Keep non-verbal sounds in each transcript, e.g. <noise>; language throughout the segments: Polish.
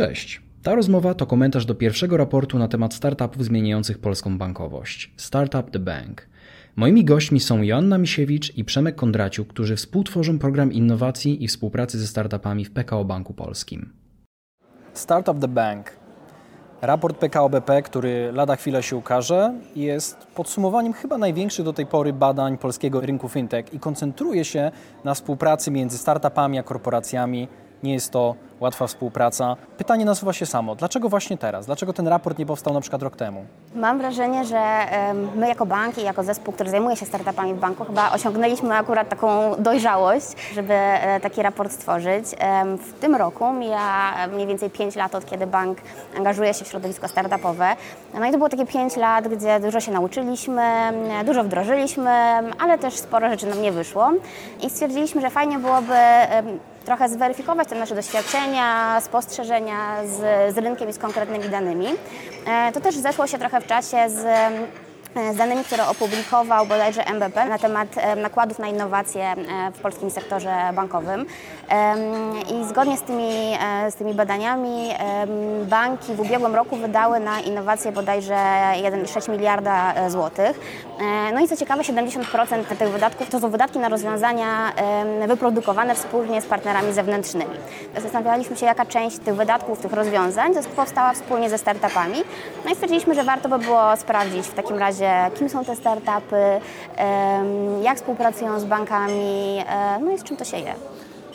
Cześć. Ta rozmowa to komentarz do pierwszego raportu na temat startupów zmieniających polską bankowość Startup the Bank. Moimi gośćmi są Joanna Misiewicz i Przemek Kondraciuk, którzy współtworzą program innowacji i współpracy ze startupami w PKO Banku Polskim. Startup the Bank. Raport PKO BP, który lada chwilę się ukaże, jest podsumowaniem chyba największych do tej pory badań polskiego rynku fintech i koncentruje się na współpracy między startupami a korporacjami. Nie jest to łatwa współpraca. Pytanie nasuwa się samo. Dlaczego właśnie teraz? Dlaczego ten raport nie powstał na przykład rok temu? Mam wrażenie, że my jako bank i jako zespół, który zajmuje się startupami w banku, chyba osiągnęliśmy akurat taką dojrzałość, żeby e, taki raport stworzyć. W tym roku mija mniej więcej 5 lat od kiedy bank angażuje się w środowisko startupowe. No i to było takie 5 lat, gdzie dużo się nauczyliśmy, dużo wdrożyliśmy, ale też sporo rzeczy nam nie wyszło. I stwierdziliśmy, że fajnie byłoby trochę zweryfikować te nasze doświadczenia, spostrzeżenia z, z rynkiem i z konkretnymi danymi. E, to też zeszło się trochę w czasie z z danymi, które opublikował bodajże MBP na temat e, nakładów na innowacje e, w polskim sektorze bankowym. I zgodnie z tymi, z tymi badaniami banki w ubiegłym roku wydały na innowacje bodajże 1,6 miliarda złotych. No i co ciekawe, 70% tych wydatków to są wydatki na rozwiązania wyprodukowane wspólnie z partnerami zewnętrznymi. Zastanawialiśmy się, jaka część tych wydatków, tych rozwiązań powstała wspólnie ze startupami. No i stwierdziliśmy, że warto by było sprawdzić w takim razie, kim są te startupy, jak współpracują z bankami, e, no i z czym to się je.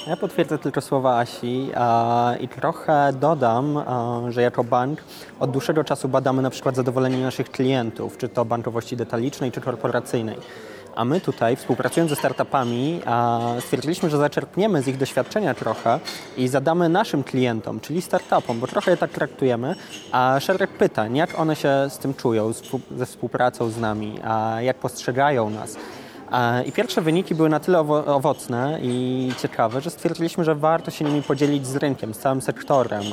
Ja potwierdzę tylko słowa Asi i trochę dodam, że jako bank od dłuższego czasu badamy na przykład zadowolenie naszych klientów, czy to bankowości detalicznej, czy korporacyjnej. A my tutaj, współpracując ze startupami, stwierdziliśmy, że zaczerpniemy z ich doświadczenia trochę i zadamy naszym klientom, czyli startupom, bo trochę je tak traktujemy, a szereg pytań, jak one się z tym czują, ze współpracą z nami, a jak postrzegają nas. I pierwsze wyniki były na tyle owocne i ciekawe, że stwierdziliśmy, że warto się nimi podzielić z rynkiem, z całym sektorem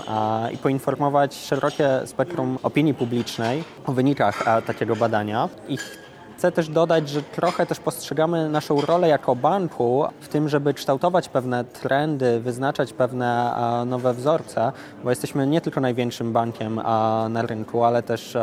i poinformować szerokie spektrum opinii publicznej o wynikach takiego badania. Chcę też dodać, że trochę też postrzegamy naszą rolę jako banku w tym, żeby kształtować pewne trendy, wyznaczać pewne nowe wzorce, bo jesteśmy nie tylko największym bankiem na rynku, ale też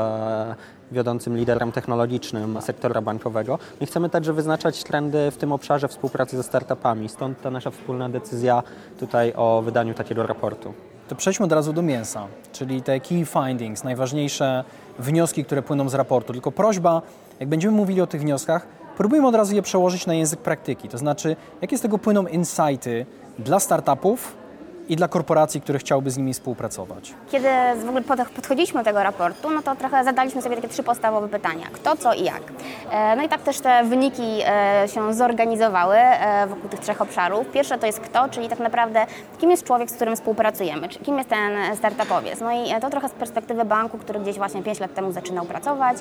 wiodącym liderem technologicznym sektora bankowego. I chcemy także wyznaczać trendy w tym obszarze współpracy ze startupami. Stąd ta nasza wspólna decyzja tutaj o wydaniu takiego raportu. To przejdźmy od razu do mięsa, czyli te key findings, najważniejsze wnioski, które płyną z raportu. Tylko prośba, jak będziemy mówili o tych wnioskach, próbujmy od razu je przełożyć na język praktyki. To znaczy, jakie z tego płyną insighty dla startupów, i dla korporacji, które chciałyby z nimi współpracować. Kiedy w ogóle podchodziliśmy do tego raportu, no to trochę zadaliśmy sobie takie trzy podstawowe pytania. Kto, co i jak. E, no i tak też te wyniki e, się zorganizowały e, wokół tych trzech obszarów. Pierwsze to jest kto, czyli tak naprawdę kim jest człowiek, z którym współpracujemy, kim jest ten startupowiec. No i to trochę z perspektywy banku, który gdzieś właśnie 5 lat temu zaczynał pracować.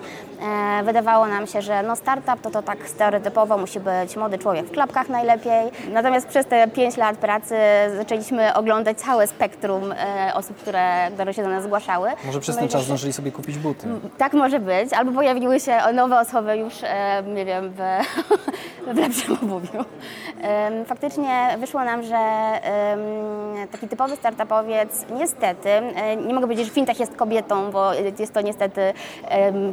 Wydawało nam się, że no startup to to tak stereotypowo musi być młody człowiek w klapkach najlepiej. Natomiast przez te 5 lat pracy zaczęliśmy oglądać oglądać całe spektrum e, osób, które, które się do nas zgłaszały. Może przez no ten czas zdążyli sobie kupić buty. Tak może być, albo pojawiły się nowe osoby już, e, nie wiem, w, w lepszym <laughs> obuwiu. Faktycznie wyszło nam, że taki typowy startupowiec niestety, e, nie mogę powiedzieć, że fintech jest kobietą, bo jest to niestety,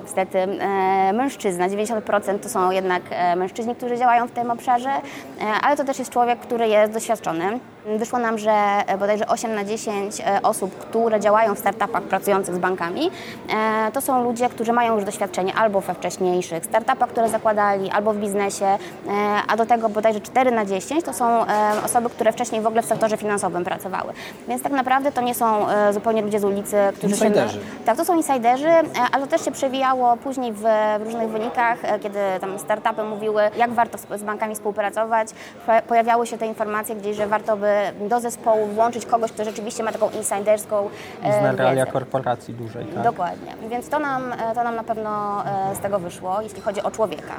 niestety e, mężczyzna. 90% to są jednak e, mężczyźni, którzy działają w tym obszarze, ale to też jest człowiek, który jest doświadczony. Wyszło nam, że bodajże 8 na 10 osób, które działają w startupach pracujących z bankami, to są ludzie, którzy mają już doświadczenie albo we wcześniejszych startupach, które zakładali, albo w biznesie, a do tego bodajże 4 na 10 to są osoby, które wcześniej w ogóle w sektorze finansowym pracowały. Więc tak naprawdę to nie są e, zupełnie ludzie z ulicy, którzy insiderzy. się... Tak, to są insiderzy, e, ale to też się przewijało później w, różnych wynikach, e, kiedy tam startupy mówiły, jak warto z bankami współpracować. Pojawiały się te informacje gdzieś, że warto by do zespołu włączyć kogoś, kto rzeczywiście ma taką insiderską Zna realia korporacji dużej, tak? Dokładnie. Więc to nam, to nam na pewno z tego wyszło, jeśli chodzi o człowieka.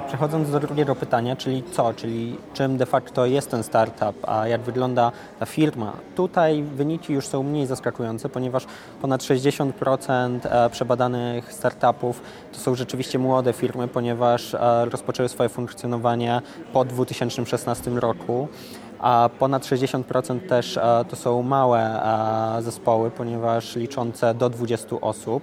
Przechodząc do drugiego pytania, czyli co, czyli czym de facto jest ten startup, a jak wygląda ta firma. Tutaj wyniki już są mniej zaskakujące, ponieważ ponad 60% e, przebadanych startupów to są rzeczywiście młode firmy, ponieważ e, rozpoczęły swoje funkcjonowanie po 2016 roku. a ponad 60% też to są małe zespoły, ponieważ liczące do 20 osób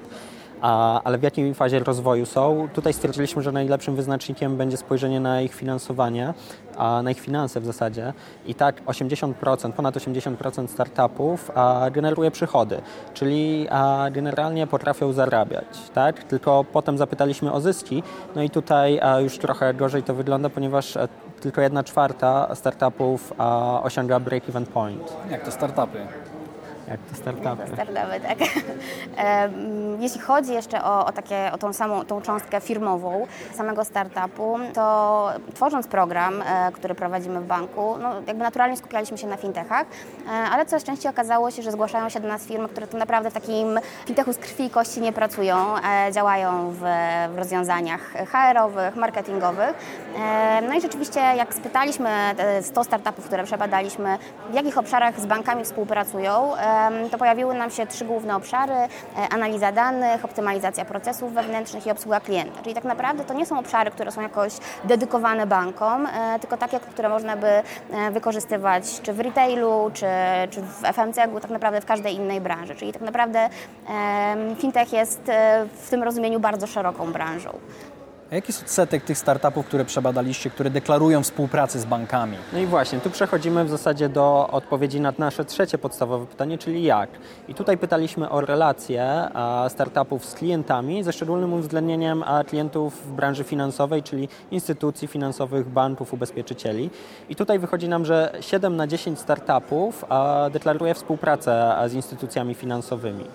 ale w jakiej fazie rozwoju są. Tutaj stwierdziliśmy, że najlepszym wyznacznikiem będzie spojrzenie na ich finansowanie, a na ich finanse w zasadzie. I tak 80%, ponad 80% startupów generuje przychody, czyli generalnie potrafią zarabiać, tak? Tylko potem zapytaliśmy o zyski, no i tutaj już trochę gorzej to wygląda, ponieważ e, tylko jedna czwarta startupów osiąga break-even point. Jak to startupy? Jak to startupy. startupy, tak. <laughs> Jeśli chodzi jeszcze o, o, takie, o tą samą tą cząstkę firmową samego startupu, to tworząc program, e, który prowadzimy w banku, no jakby naturalnie skupialiśmy się na fintechach, e, ale coraz częściej okazało się, że zgłaszają się do nas firmy, które tu naprawdę w takim fintechu z krwi i kości nie pracują, e, działają w, w rozwiązaniach HR-owych, marketingowych. No i rzeczywiście jak spytaliśmy 100 startupów, które przebadaliśmy, w jakich obszarach z bankami współpracują, to pojawiły nam się trzy główne obszary: e, analiza danych, optymalizacja procesów wewnętrznych i obsługa klienta. Czyli tak naprawdę to nie są obszary, które są jakoś dedykowane bankom, e, tylko takie, które można by e, wykorzystywać czy w retailu, czy, czy w FMCG, tak naprawdę w każdej innej branży. Czyli tak naprawdę fintech jest w tym rozumieniu bardzo szeroką branżą. A jaki jest odsetek tych startupów, które przebadaliście, które deklarują współpracę z bankami? No i właśnie, tu przechodzimy w zasadzie do odpowiedzi na nasze trzecie podstawowe pytanie, czyli jak. I tutaj pytaliśmy o relacje startupów z klientami, ze szczególnym uwzględnieniem klientów w branży finansowej, czyli instytucji finansowych, banków, ubezpieczycieli. I tutaj wychodzi nam, że 7 na 10 startupów deklaruje współpracę z instytucjami finansowymi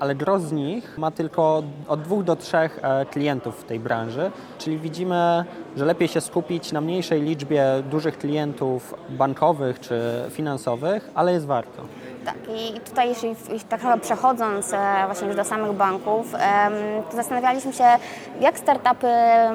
ale gros z nich ma tylko od dwóch do trzech e, klientów w tej branży, czyli widzimy, że lepiej się skupić na mniejszej liczbie dużych klientów bankowych czy finansowych, ale jest warto. Tak, i tutaj jeśli, tak trochę przechodząc e, właśnie już do samych banków, to zastanawialiśmy się, jak startupy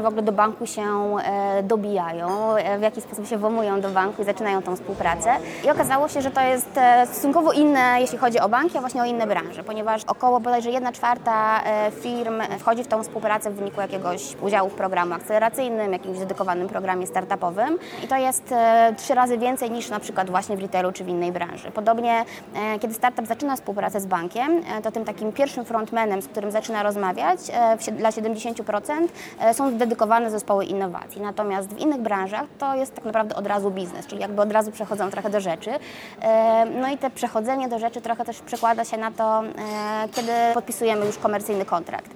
w ogóle do banku się e, dobijają, e, w jaki sposób się włamują do banku i zaczynają tą współpracę. I okazało się, że to jest stosunkowo inne, jeśli chodzi o banki, a właśnie o inne branże, ponieważ około bodajże 1 czwarta firm wchodzi w tą współpracę w wyniku jakiegoś udziału w programie akceleracyjnym, jakimś dedykowanym programie startupowym i to jest trzy razy więcej niż na przykład właśnie w retailu czy w innej branży. Podobnie kiedy startup zaczyna współpracę z bankiem, e, to tym takim pierwszym frontmanem, z którym zaczyna rozmawiać, e, dla 70% są dedykowane zespoły innowacji. Natomiast w innych branżach to jest tak naprawdę od razu biznes, czyli jakby od razu przechodzą trochę do rzeczy. No i te przechodzenie do rzeczy trochę też przekłada się na to, kiedy podpisujemy już komercyjny kontrakt.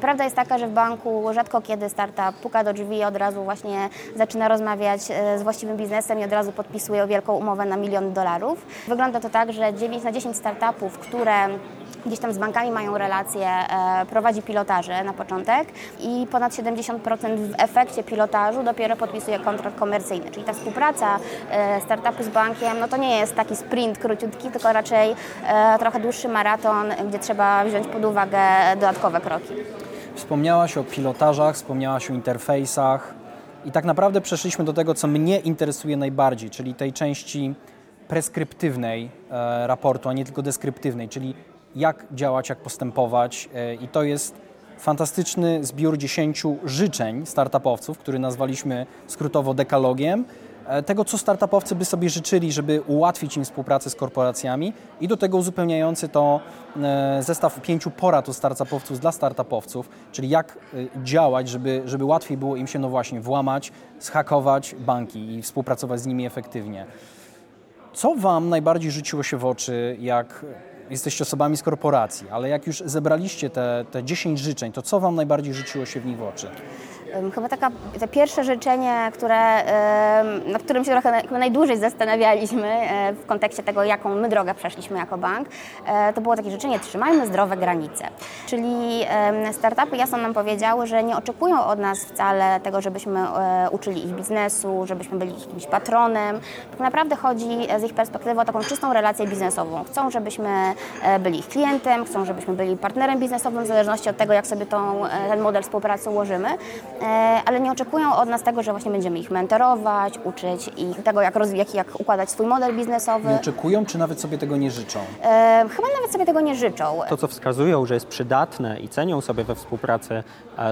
Prawda jest taka, że w banku rzadko kiedy startup puka do drzwi i od razu właśnie zaczyna rozmawiać z właściwym biznesem i od razu podpisuje wielką umowę na milion dolarów. Wygląda to tak, że 9 na 10 startupów, które gdzieś tam z bankami mają relacje, e, prowadzi pilotaże na początek i ponad 70% w efekcie pilotażu dopiero podpisuje kontrakt komercyjny. Czyli ta współpraca e, startupu z bankiem, no to nie jest taki sprint króciutki, tylko raczej e, trochę dłuższy maraton, gdzie trzeba wziąć pod uwagę dodatkowe kroki. Wspomniałaś o pilotażach, wspomniałaś o interfejsach i tak naprawdę przeszliśmy do tego, co mnie interesuje najbardziej, czyli tej części preskryptywnej e, raportu, a nie tylko deskryptywnej, czyli jak działać, jak postępować e, i to jest fantastyczny zbiór dziesięciu życzeń startupowców, który nazwaliśmy skrótowo dekalogiem, e, tego, co startupowcy by sobie życzyli, żeby ułatwić im współpracę z korporacjami i do tego uzupełniający to zestaw pięciu porad u startupowców dla startupowców, czyli jak działać, żeby, żeby łatwiej było im się no właśnie włamać, schakować banki i współpracować z nimi efektywnie. Co Wam najbardziej rzuciło się w oczy, jak jesteście osobami z korporacji, ale jak już zebraliście te, te 10 życzeń, to co Wam najbardziej rzuciło się w nich w oczy? Chyba taka, te pierwsze życzenie, które, nad którym się trochę najdłużej zastanawialiśmy e, w kontekście tego, jaką my drogę przeszliśmy jako bank, e, to było takie życzenie trzymajmy zdrowe granice. Czyli startupy jasno nam powiedziały, że nie oczekują od nas wcale tego, żebyśmy e, uczyli ich biznesu, żebyśmy byli jakimś patronem. Tak naprawdę chodzi z ich perspektywy o taką czystą relację biznesową. Chcą, żebyśmy byli ich klientem, chcą, żebyśmy byli partnerem biznesowym w zależności od tego, jak sobie tą, ten model współpracy ułożymy. Ale nie oczekują od nas tego, że właśnie będziemy ich mentorować, uczyć ich tego, jak, roz, jak, jak układać swój model biznesowy. Nie oczekują, czy nawet sobie tego nie życzą? Chyba nawet sobie tego nie życzą. To, co wskazują, że jest przydatne i cenią sobie we współpracy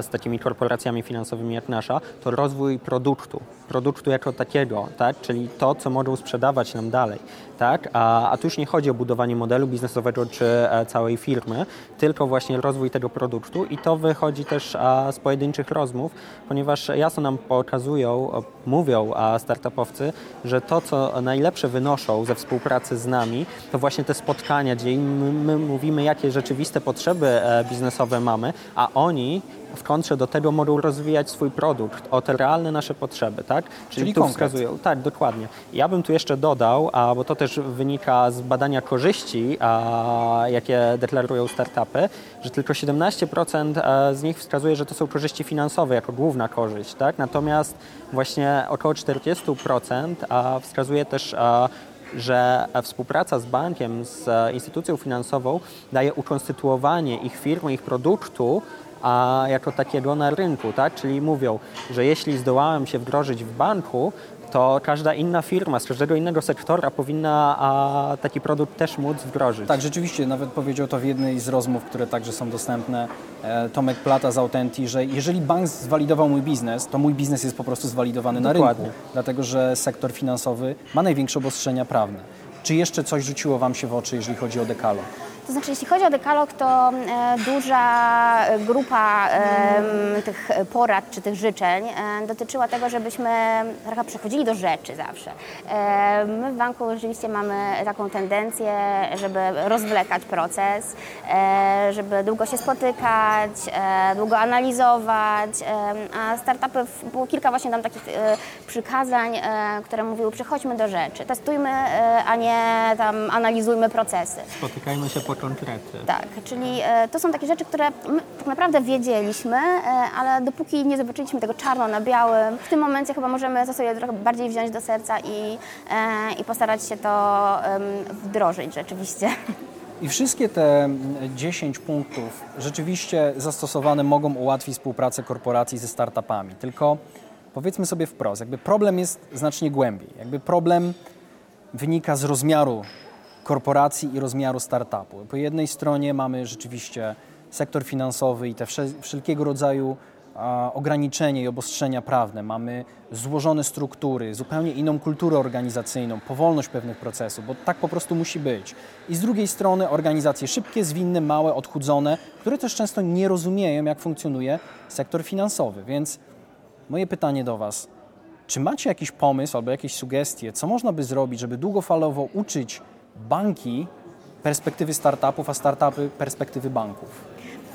z takimi korporacjami finansowymi jak nasza, to rozwój produktu, produktu jako takiego, tak? czyli to, co mogą sprzedawać nam dalej. Tak? A, a tu już nie chodzi o budowanie modelu biznesowego czy e, całej firmy, tylko właśnie rozwój tego produktu i to wychodzi też a, z pojedynczych rozmów, ponieważ jasno nam pokazują, mówią a startupowcy, że to, co najlepsze wynoszą ze współpracy z nami, to właśnie te spotkania, gdzie my, my mówimy, jakie rzeczywiste potrzeby e, biznesowe mamy, a oni w kontrze do tego mogą rozwijać swój produkt o te realne nasze potrzeby, tak? Czyli, Czyli tu wskazują. Tak, dokładnie. Ja bym tu jeszcze dodał, a, bo to też wynika z badania korzyści, a, jakie deklarują startupy, że tylko 17% e, z nich wskazuje, że to są korzyści finansowe jako główna korzyść, tak? Natomiast właśnie około 40% a, wskazuje też a, że współpraca z bankiem, z e, instytucją finansową daje ukonstytuowanie ich firmy, ich produktu a jako takiego na rynku, tak? Czyli mówią, że jeśli zdołałem się wdrożyć w banku, to każda inna firma z każdego innego sektora powinna a, taki produkt też móc wdrożyć. Tak, rzeczywiście, nawet powiedział to w jednej z rozmów, które także są dostępne, e, Tomek Plata z Autenti, że jeżeli bank zwalidował mój biznes, to mój biznes jest po prostu zwalidowany Dokładnie. na rynku, dlatego że sektor finansowy ma największe obostrzenia prawne. Czy jeszcze coś rzuciło Wam się w oczy, jeżeli chodzi o dekalog? To znaczy, jeśli chodzi o dekalog, to e, duża grupa e, tych porad czy tych życzeń e, dotyczyła tego, żebyśmy trochę przechodzili do rzeczy zawsze. My w banku rzeczywiście mamy taką tendencję, żeby rozwlekać proces, żeby długo się spotykać, długo analizować, a startupy, było kilka właśnie tam takich przykazań, które mówiły, przechodźmy do rzeczy, testujmy, a nie tam analizujmy procesy. Spotykajmy się po konkrety. Tak, czyli e, to są takie rzeczy, które my tak naprawdę wiedzieliśmy, e, ale dopóki nie zobaczyliśmy tego czarno na białym, w tym momencie chyba możemy to sobie trochę bardziej wziąć do serca i, e, i postarać się to wdrożyć rzeczywiście. I wszystkie te 10 punktów rzeczywiście zastosowane mogą ułatwić współpracę korporacji ze startupami. Tylko powiedzmy sobie wprost, jakby problem jest znacznie głębiej. Jakby problem wynika z rozmiaru korporacji i rozmiaru startupu. Po jednej stronie mamy rzeczywiście sektor finansowy i te wszelkiego rodzaju ograniczenia i obostrzenia prawne, mamy złożone struktury, zupełnie inną kulturę organizacyjną, powolność pewnych procesów, bo tak po prostu musi być. I z drugiej strony organizacje szybkie, zwinne, małe, odchudzone, które też często nie rozumieją, jak funkcjonuje sektor finansowy. Więc moje pytanie do Was, czy macie jakiś pomysł albo jakieś sugestie, co można by zrobić, żeby długofalowo uczyć banki perspektywy startupów, a startupy perspektywy banków?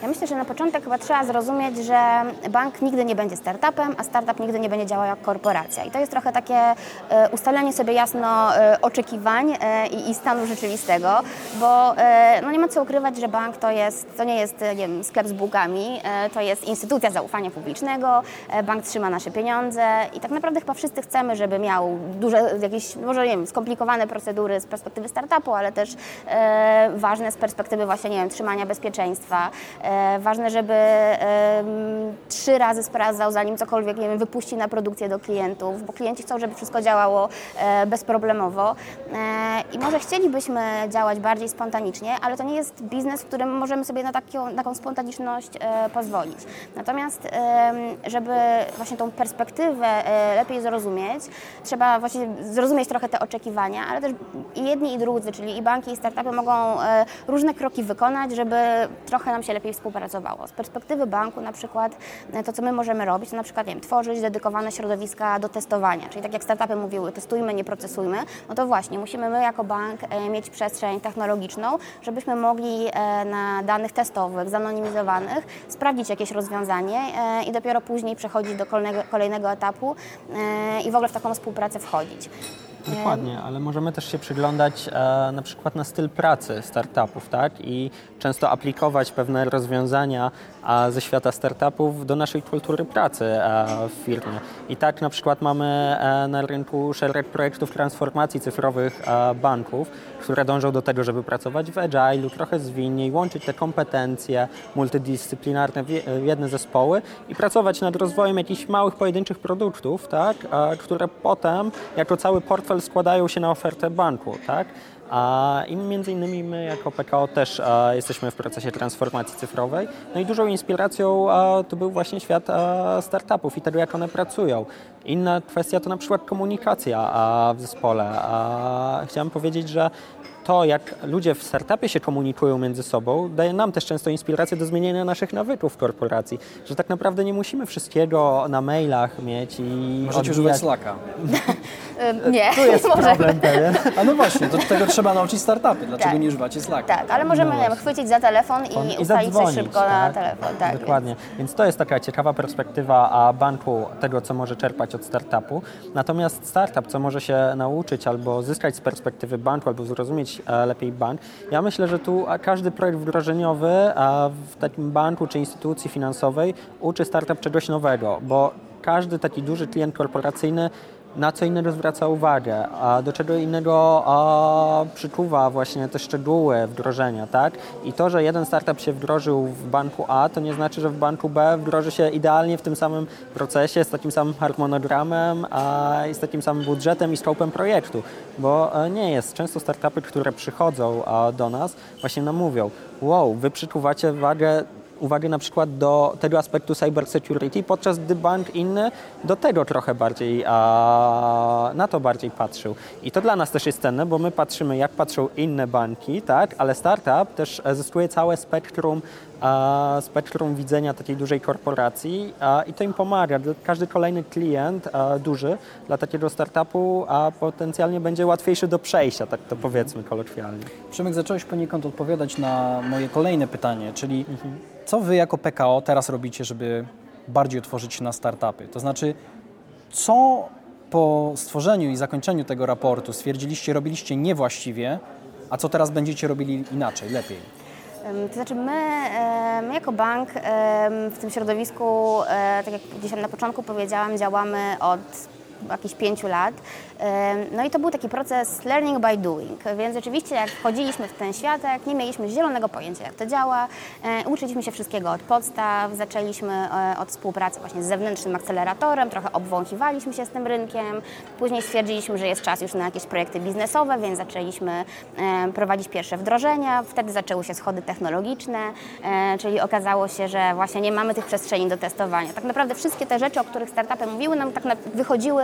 Ja myślę, że na początek chyba trzeba zrozumieć, że bank nigdy nie będzie startupem, a startup nigdy nie będzie działał jak korporacja. I to jest trochę takie e, ustalenie sobie jasno e, oczekiwań e, i stanu rzeczywistego, bo no nie ma co ukrywać, że bank to, jest, to nie jest nie wiem, sklep z bugami, to jest instytucja zaufania publicznego, bank trzyma nasze pieniądze i tak naprawdę chyba wszyscy chcemy, żeby miał duże, jakieś, może nie wiem, skomplikowane procedury z perspektywy startupu, ale też ważne z perspektywy właśnie, nie wiem, trzymania bezpieczeństwa, ważne, żeby trzy razy sprawdzał, zanim cokolwiek nie wiem, wypuści na produkcję do klientów, bo klienci chcą, żeby wszystko działało e, bezproblemowo. E, I może chcielibyśmy działać bardziej spontanicznie, ale to nie jest biznes, w którym możemy sobie na taką, taką spontaniczność pozwolić. Natomiast, żeby właśnie tą perspektywę lepiej zrozumieć, trzeba właśnie zrozumieć trochę te oczekiwania, ale też i jedni i drudzy, czyli i banki i startupy mogą różne kroki wykonać, żeby trochę nam się lepiej współpracowało. Z perspektywy banku na przykład e, to, co my możemy robić, to na przykład wiem, tworzyć dedykowane środowiska do testowania, czyli tak jak startupy mówiły, testujmy, nie procesujmy, no to właśnie musimy my jako bank e, mieć przestrzeń technologiczną, żebyśmy mogli e, na danych testowych, zanonimizowanych sprawdzić jakieś rozwiązanie i dopiero później przechodzić do kolejnego etapu i w ogóle w taką współpracę wchodzić. Dokładnie, ale możemy też się przyglądać e, na przykład na styl pracy startupów, tak? I często aplikować pewne rozwiązania ze świata startupów do naszej kultury pracy e, w firmie. I tak na przykład mamy e, na rynku szereg projektów transformacji cyfrowych e, banków, które dążą do tego, żeby pracować w agile, trochę zwinniej, łączyć te kompetencje multidyscyplinarne w jedne zespoły i pracować nad rozwojem jakichś małych, pojedynczych produktów, tak? które potem jako cały portfel składają się na ofertę banku. Tak? I między innymi my jako PKO też jesteśmy w procesie transformacji cyfrowej. No i dużą inspiracją to był właśnie świat startupów i tego, jak one pracują. Inna kwestia to na przykład komunikacja w zespole. Chciałem powiedzieć, że to, jak ludzie w startupie się komunikują między sobą, daje nam też często inspirację do zmienienia naszych nawyków w korporacji. Że tak naprawdę nie musimy wszystkiego na mailach mieć i Możecie używać Slacka. <laughs> nie, tu jest <laughs> problem pewien. A no właśnie, do tego trzeba nauczyć startupy. Dlaczego tak. nie używacie Slacka? Tak, ale możemy no chwycić za telefon i, i ustalić coś szybko tak? na telefon. Tak, Dokładnie. Więc. więc to jest taka ciekawa perspektywa a banku tego, co może czerpać od startupu. Natomiast startup, co może się nauczyć albo zyskać z perspektywy banku, albo zrozumieć E, lepiej bank. Ja myślę, że tu każdy projekt wdrożeniowy w takim banku czy instytucji finansowej uczy startup czegoś nowego, bo każdy taki duży klient korporacyjny na co innego zwraca uwagę, a do czego innego a, przyczuwa właśnie te szczegóły wdrożenia, tak? I to, że jeden startup się wdrożył w banku A, to nie znaczy, że w banku B wdroży się idealnie w tym samym procesie, z takim samym harmonogramem a, i z takim samym budżetem i skopem projektu, bo e, nie jest. Często startupy, które przychodzą a, do nas, właśnie nam mówią, wow, wy przyczuwacie wagę uwagę na przykład do tego aspektu cyber security, podczas gdy bank inny do tego trochę bardziej, a, na to bardziej patrzył. I to dla nas też jest cenne, bo my patrzymy, jak patrzą inne banki, tak, ale startup też zyskuje całe spektrum a, spektrum widzenia takiej dużej korporacji a, i to im pomaga. Każdy kolejny klient a, duży dla takiego startupu a potencjalnie będzie łatwiejszy do przejścia, tak to powiedzmy kolokwialnie. Przemek, zacząłeś poniekąd odpowiadać na moje kolejne pytanie, czyli mhm. co Wy jako PKO teraz robicie, żeby bardziej otworzyć się na startupy? To znaczy, co po stworzeniu i zakończeniu tego raportu stwierdziliście, robiliście niewłaściwie, a co teraz będziecie robili inaczej, lepiej? To znaczy my, my jako bank w tym środowisku, e, tak jak gdzieś na początku powiedziałam, działamy od jakichś pięciu lat. No i to był taki proces learning by doing, więc rzeczywiście jak wchodziliśmy w ten światek, nie mieliśmy zielonego pojęcia jak to działa, uczyliśmy się wszystkiego od podstaw, zaczęliśmy e, od współpracy właśnie z zewnętrznym akceleratorem, trochę obwąchiwaliśmy się z tym rynkiem, później stwierdziliśmy, że jest czas już na jakieś projekty biznesowe, więc zaczęliśmy prowadzić pierwsze wdrożenia, wtedy zaczęły się schody technologiczne, e, czyli okazało się, że właśnie nie mamy tych przestrzeni do testowania. Tak naprawdę wszystkie te rzeczy, o których startupy mówiły, nam tak wychodziły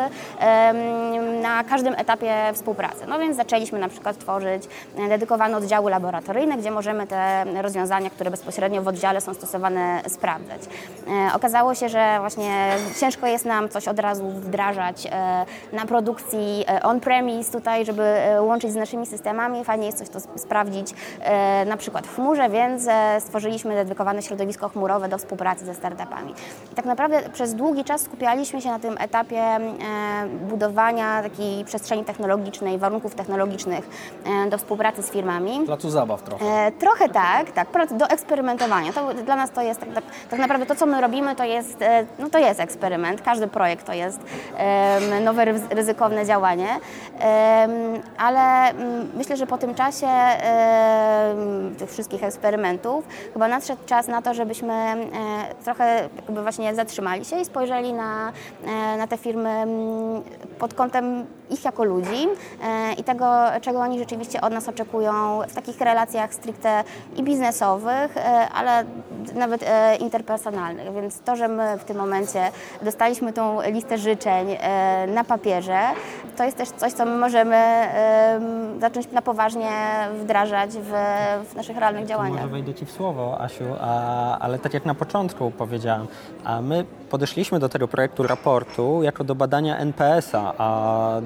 na każdym etapie współpracy. No więc zaczęliśmy na przykład tworzyć dedykowane oddziały laboratoryjne, gdzie możemy te rozwiązania, które bezpośrednio w oddziale są stosowane, sprawdzać. E, okazało się, że właśnie ciężko jest nam coś od razu wdrażać e, na produkcji e, on-premise tutaj, żeby łączyć z naszymi systemami. Fajnie jest coś to sprawdzić na przykład w chmurze, więc stworzyliśmy dedykowane środowisko chmurowe do współpracy ze startupami. I tak naprawdę przez długi czas skupialiśmy się na tym etapie budowania przestrzeni technologicznej, warunków technologicznych e, do współpracy z firmami. Placu zabaw trochę. E, trochę tak, tak, do eksperymentowania. To, dla nas to jest tak, tak, tak, naprawdę to, co my robimy, to jest, e, no to jest eksperyment. Każdy projekt to jest nowe, ryzykowne działanie, ale mm, myślę, że po tym czasie tych wszystkich eksperymentów chyba nadszedł czas na to, żebyśmy trochę jakby właśnie zatrzymali się i spojrzeli na, na te firmy mm, pod kątem ich jako ludzi e, i tego, czego oni rzeczywiście od nas oczekują w takich relacjach stricte i biznesowych, e, ale nawet e, interpersonalnych. Więc to, że my w tym momencie dostaliśmy tą listę życzeń na papierze, to jest też coś, co my możemy zacząć na poważnie wdrażać w, w naszych realnych działaniach. Może wejdę Ci w słowo, Asiu, a, ale tak jak na początku powiedziałam, a my podeszliśmy do tego projektu raportu jako do badania NPS-a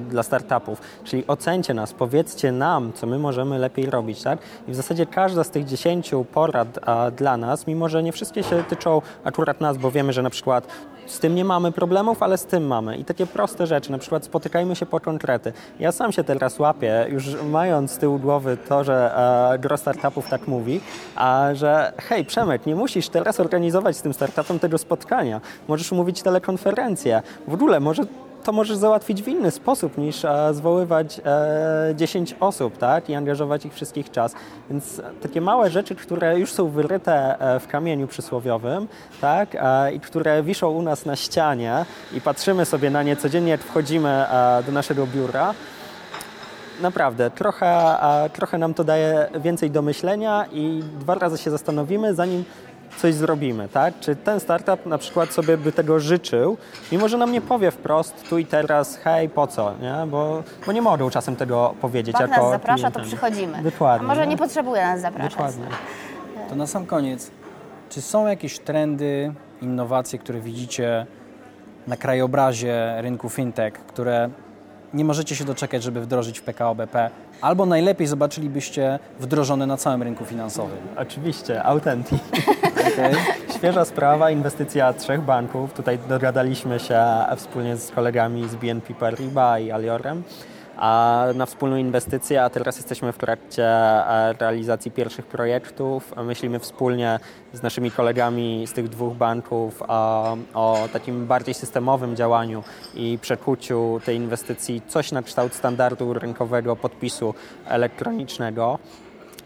dla startupów, czyli ocencie nas, powiedzcie nam, co my możemy lepiej robić, tak? I w zasadzie każda z tych dziesięciu porad a, dla nas, mimo że nie wszystkie się tyczą akurat nas, bo wiemy, że na przykład z tym nie mamy problemów, ale z tym mamy. I takie proste rzeczy, na przykład spotykajmy się po konkrety. Ja sam się teraz łapię, już mając z tyłu głowy to, że e, gro startupów tak mówi, a że hej Przemek, nie musisz teraz organizować z tym startupem tego spotkania. Możesz umówić telekonferencję. W ogóle może to możesz załatwić w inny sposób niż e, zwoływać e, 10 osób tak? i angażować ich wszystkich czas. Więc takie małe rzeczy, które już są wyryte e, w kamieniu przysłowiowym tak? e, i które wiszą u nas na ścianie i patrzymy sobie na nie codziennie, jak wchodzimy e, do naszego biura, Naprawdę, trochę, a, trochę nam to daje więcej do myślenia i dwa razy się zastanowimy, zanim coś zrobimy, tak? Czy ten startup na przykład sobie by tego życzył, mimo że nam nie powie wprost tu i teraz, hej, po co, nie? Bo, bo nie mogą czasem tego powiedzieć Bank jako nas zaprasza, to klientem. przychodzimy. Dokładnie. A może no. nie potrzebuje nas zapraszać. Dokładnie. To na sam koniec, czy są jakieś trendy, innowacje, które widzicie na krajobrazie rynku fintech, które nie możecie się doczekać, żeby wdrożyć w PKO BP, albo najlepiej zobaczylibyście wdrożone na całym rynku finansowym? Oczywiście, Authentic. <laughs> Okay? Świeża sprawa, inwestycja trzech banków. Tutaj dogadaliśmy się wspólnie z kolegami z BNP Paribas i Aliorem a na wspólną inwestycję, a teraz jesteśmy w trakcie e, realizacji pierwszych projektów. Myślimy wspólnie z naszymi kolegami z tych dwóch banków o, o takim bardziej systemowym działaniu i przekuciu tej inwestycji coś na kształt standardu rynkowego podpisu elektronicznego.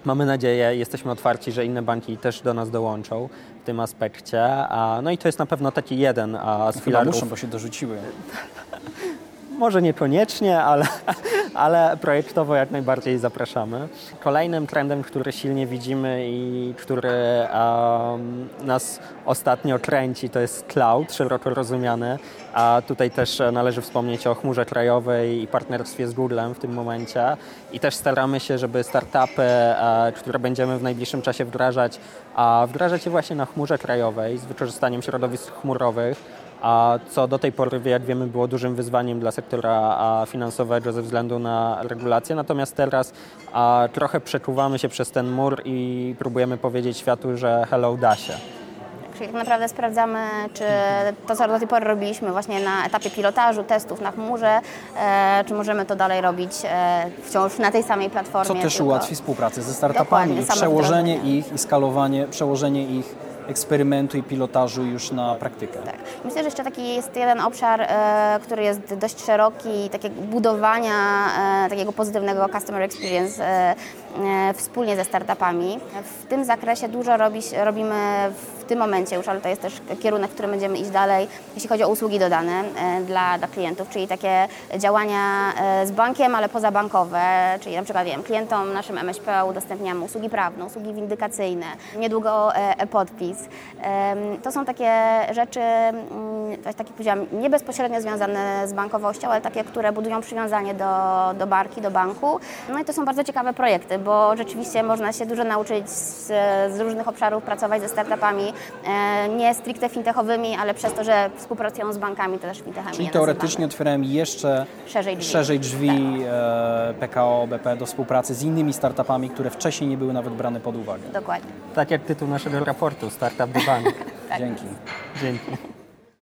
Mamy nadzieję, jesteśmy otwarci, że inne banki też do nas dołączą w tym aspekcie. No i to jest na pewno taki jeden z Chyba filarów. muszą, bo się dorzuciły. Może niekoniecznie, ale, <laughs> ale projektowo jak najbardziej zapraszamy. Kolejnym trendem, który silnie widzimy i który um, nas ostatnio kręci, to jest cloud, szeroko rozumiany. A tutaj też należy wspomnieć o chmurze krajowej i partnerstwie z Googlem w tym momencie. I też staramy się, żeby startupy, e, które będziemy w najbliższym czasie wdrażać, a wdrażać je właśnie na chmurze krajowej z wykorzystaniem środowisk chmurowych a co do tej pory, jak wiemy, było dużym wyzwaniem dla sektora finansowego ze względu na regulacje. Natomiast teraz a, trochę przekuwamy się przez ten mur i próbujemy powiedzieć światu, że hello da się. Czyli tak naprawdę sprawdzamy, czy to, co do tej pory robiliśmy właśnie na etapie pilotażu, testów na chmurze, e, czy możemy to dalej robić e, wciąż na tej samej Co platformie. też tylko- ułatwi współpracę ze startupami przełożenie ich i skalowanie, przełożenie ich eksperymentu i pilotażu już na praktykę. Tak. Myślę, że jeszcze taki jest jeden obszar, e, który jest dość szeroki, takiego budowania e, takiego pozytywnego customer experience e, wspólnie ze startupami. W tym zakresie dużo robi, robimy w tym momencie już, ale to jest też kierunek, w którym będziemy iść dalej, jeśli chodzi o usługi dodane e, dla, dla klientów, czyli takie działania e, z bankiem, ale pozabankowe, czyli na przykład wiem, klientom naszym MŚP udostępniamy usługi prawne, usługi windykacyjne, niedługo e, e-podpis. To są takie rzeczy, mm, tak jak powiedziałam, nie bezpośrednio związane z bankowością, ale takie, które budują przywiązanie do, do barki, do banku. No i to są bardzo ciekawe projekty, bo rzeczywiście można się dużo nauczyć z, z różnych obszarów, pracować ze startupami, e, nie stricte fintechowymi, ale przez to, że współpracują z bankami, to też fintechami Czyli teoretycznie otwierałem jeszcze Szerzej drzwi. szerzej drzwi e, PKO BP do współpracy z innymi startupami, które wcześniej nie były nawet brane pod uwagę. Dokładnie. Tak jak tytuł naszego raportu, Startup the Bank. <laughs> Dzięki. Dzięki.